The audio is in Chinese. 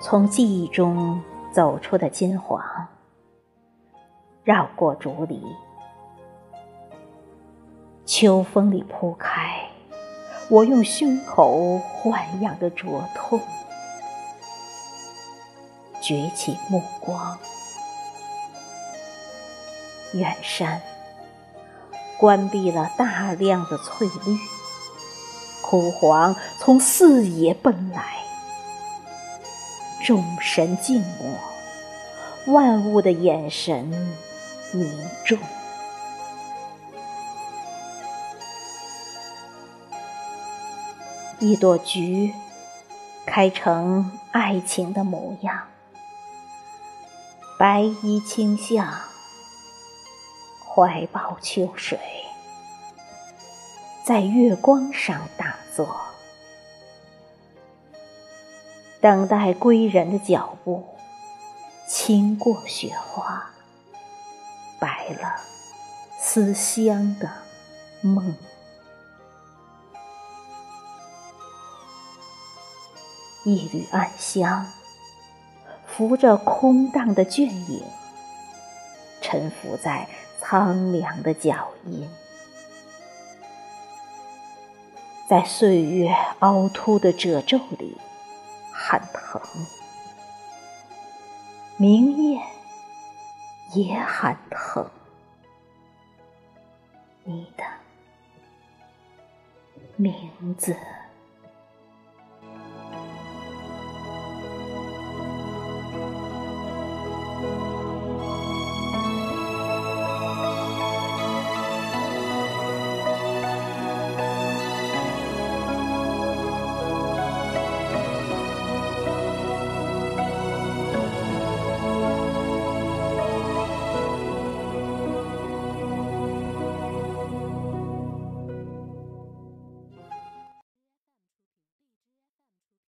从记忆中走出的金黄，绕过竹篱，秋风里铺开。我用胸口豢养的灼痛，举起目光，远山关闭了大量的翠绿，枯黄从四野奔来。众神静默，万物的眼神凝重。一朵菊开成爱情的模样，白衣倾向，怀抱秋水，在月光上打坐。等待归人的脚步，轻过雪花，白了思乡的梦。一缕暗香，扶着空荡的倦影，沉浮在苍凉的脚印，在岁月凹凸的褶皱里。喊疼，明夜也喊疼。你的名字。